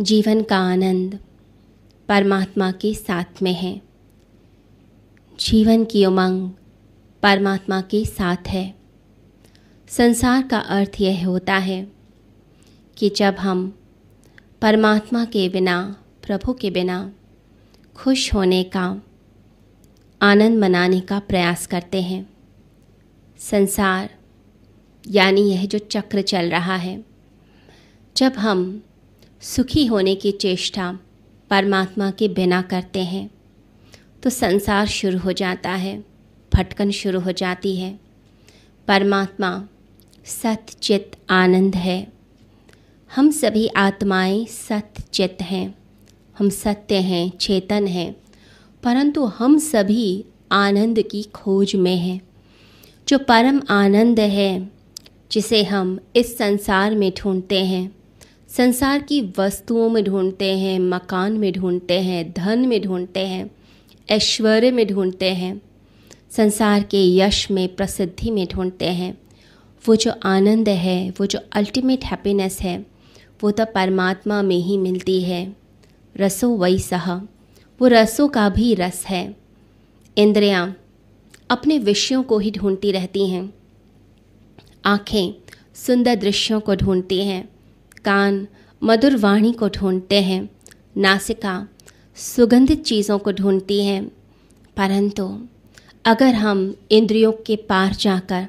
जीवन का आनंद परमात्मा के साथ में है। जीवन की उमंग परमात्मा के साथ है। संसार का अर्थ यह होता है कि जब हम परमात्मा के बिना, प्रभु के बिना खुश होने का, आनंद मनाने का प्रयास करते हैं। संसार, यानी यह जो चक्र चल रहा है, जब हम सुखी होने की चेष्टा परमात्मा के बिना करते हैं तो संसार शुरू हो जाता है भटकन शुरू हो जाती है। परमात्मा सतचित आनंद है। हम सभी आत्माएँ सतचित हैं। हम सत्य हैं, चेतन हैं, परंतु हम सभी आनंद की खोज में हैं। जो परम आनंद है, जिसे हम इस संसार में ढूंढते हैं संसार की वस्तुओं में ढूंढते हैं, मकान में ढूंढते हैं, धन में ढूंढते हैं, ऐश्वर्य में ढूंढते हैं, संसार के यश में, प्रसिद्धि में ढूंढते हैं। वो जो आनंद है, वो जो अल्टीमेट हैप्पीनेस है, वो तो परमात्मा में ही मिलती है। रसो वही सह, वो रसों का भी रस है। इंद्रियाँ अपने विषयों को ही ढूंढती रहती हैं। आँखें सुंदर दृश्यों को ढूंढती हैं। कान मधुर वाणी को ढूंढते हैं, नासिका सुगंधित चीज़ों को ढूंढती हैं। परंतु अगर हम इंद्रियों के पार जाकर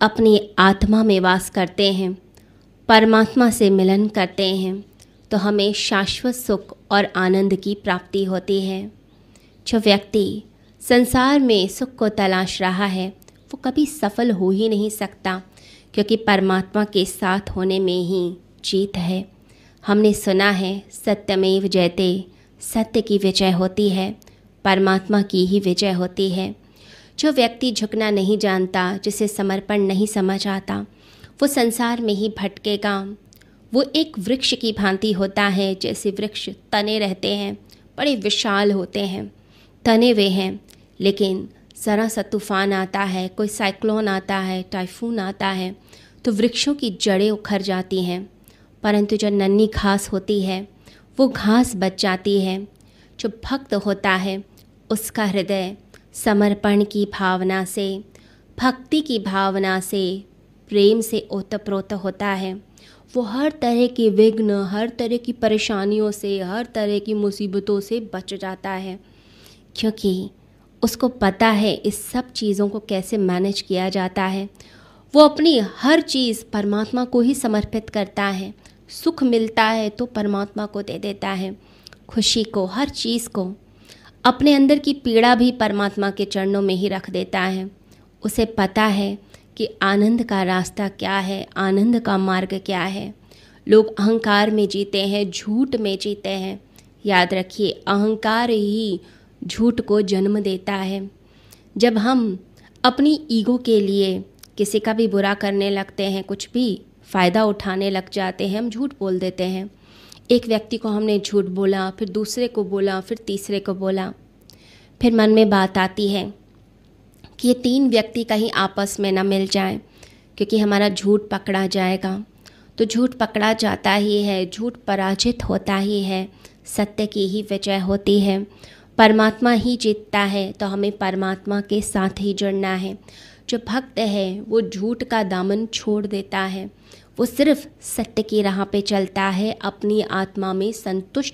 अपनी आत्मा में वास करते हैं, परमात्मा से मिलन करते हैं तो हमें शाश्वत सुख और आनंद की प्राप्ति होती है। जो व्यक्ति संसार में सुख को तलाश रहा है, वो कभी सफल हो ही नहीं सकता, क्योंकि परमात्मा के साथ होने में ही जीत है। हमने सुना है, सत्यमेव जयते, सत्य की विजय होती है, परमात्मा की ही विजय होती है। जो व्यक्ति झुकना नहीं जानता, जिसे समर्पण नहीं समझ आता, वो संसार में ही भटकेगा। वो एक वृक्ष की भांति होता है, जैसे वृक्ष तने रहते हैं, बड़े विशाल होते हैं, तने हुए हैं। लेकिन ज़रा सा तूफ़ान आता है, कोई साइक्लोन आता है, टाइफून आता है तो वृक्षों की जड़ें उखड़ जाती हैं। परंतु जो नन्ही घास होती है, वो घास बच जाती है। जो भक्त होता है, उसका हृदय समर्पण की भावना से, भक्ति की भावना से, प्रेम से ओतप्रोत होता है। वो हर तरह के विघ्न, हर तरह की परेशानियों से, हर तरह की मुसीबतों से बच जाता है। क्योंकि उसको पता है, इस सब चीज़ों को कैसे मैनेज किया जाता है। वो अपनी हर चीज़ परमात्मा को ही समर्पित करता है। सुख मिलता है तो परमात्मा को दे देता है, खुशी को, हर चीज़ को। अपने अंदर की पीड़ा भी परमात्मा के चरणों में ही रख देता है। उसे पता है कि आनंद का रास्ता क्या है, आनंद का मार्ग क्या है। लोग अहंकार में जीते हैं, झूठ में जीते हैं। याद रखिए, अहंकार ही झूठ को जन्म देता है। जब हम अपनी ईगो के लिए किसी का भी बुरा करने लगते हैं, कुछ भी फ़ायदा उठाने लग जाते हैं, हम झूठ बोल देते हैं। एक व्यक्ति को हमने झूठ बोला, फिर दूसरे को बोला, फिर तीसरे को बोला। फिर मन में बात आती है कि ये तीन व्यक्ति कहीं आपस में ना मिल जाए, क्योंकि हमारा झूठ पकड़ा जाएगा। तो झूठ पकड़ा जाता ही है, झूठ पराजित होता ही है, सत्य की ही विजय होती है। परमात्मा ही जीतता है तो हमें परमात्मा के साथ ही जुड़ना है। जो भक्त है, वो झूठ का दामन छोड़ देता है। वो सिर्फ़ सत्य की राह पे चलता है अपनी आत्मा में संतुष्ट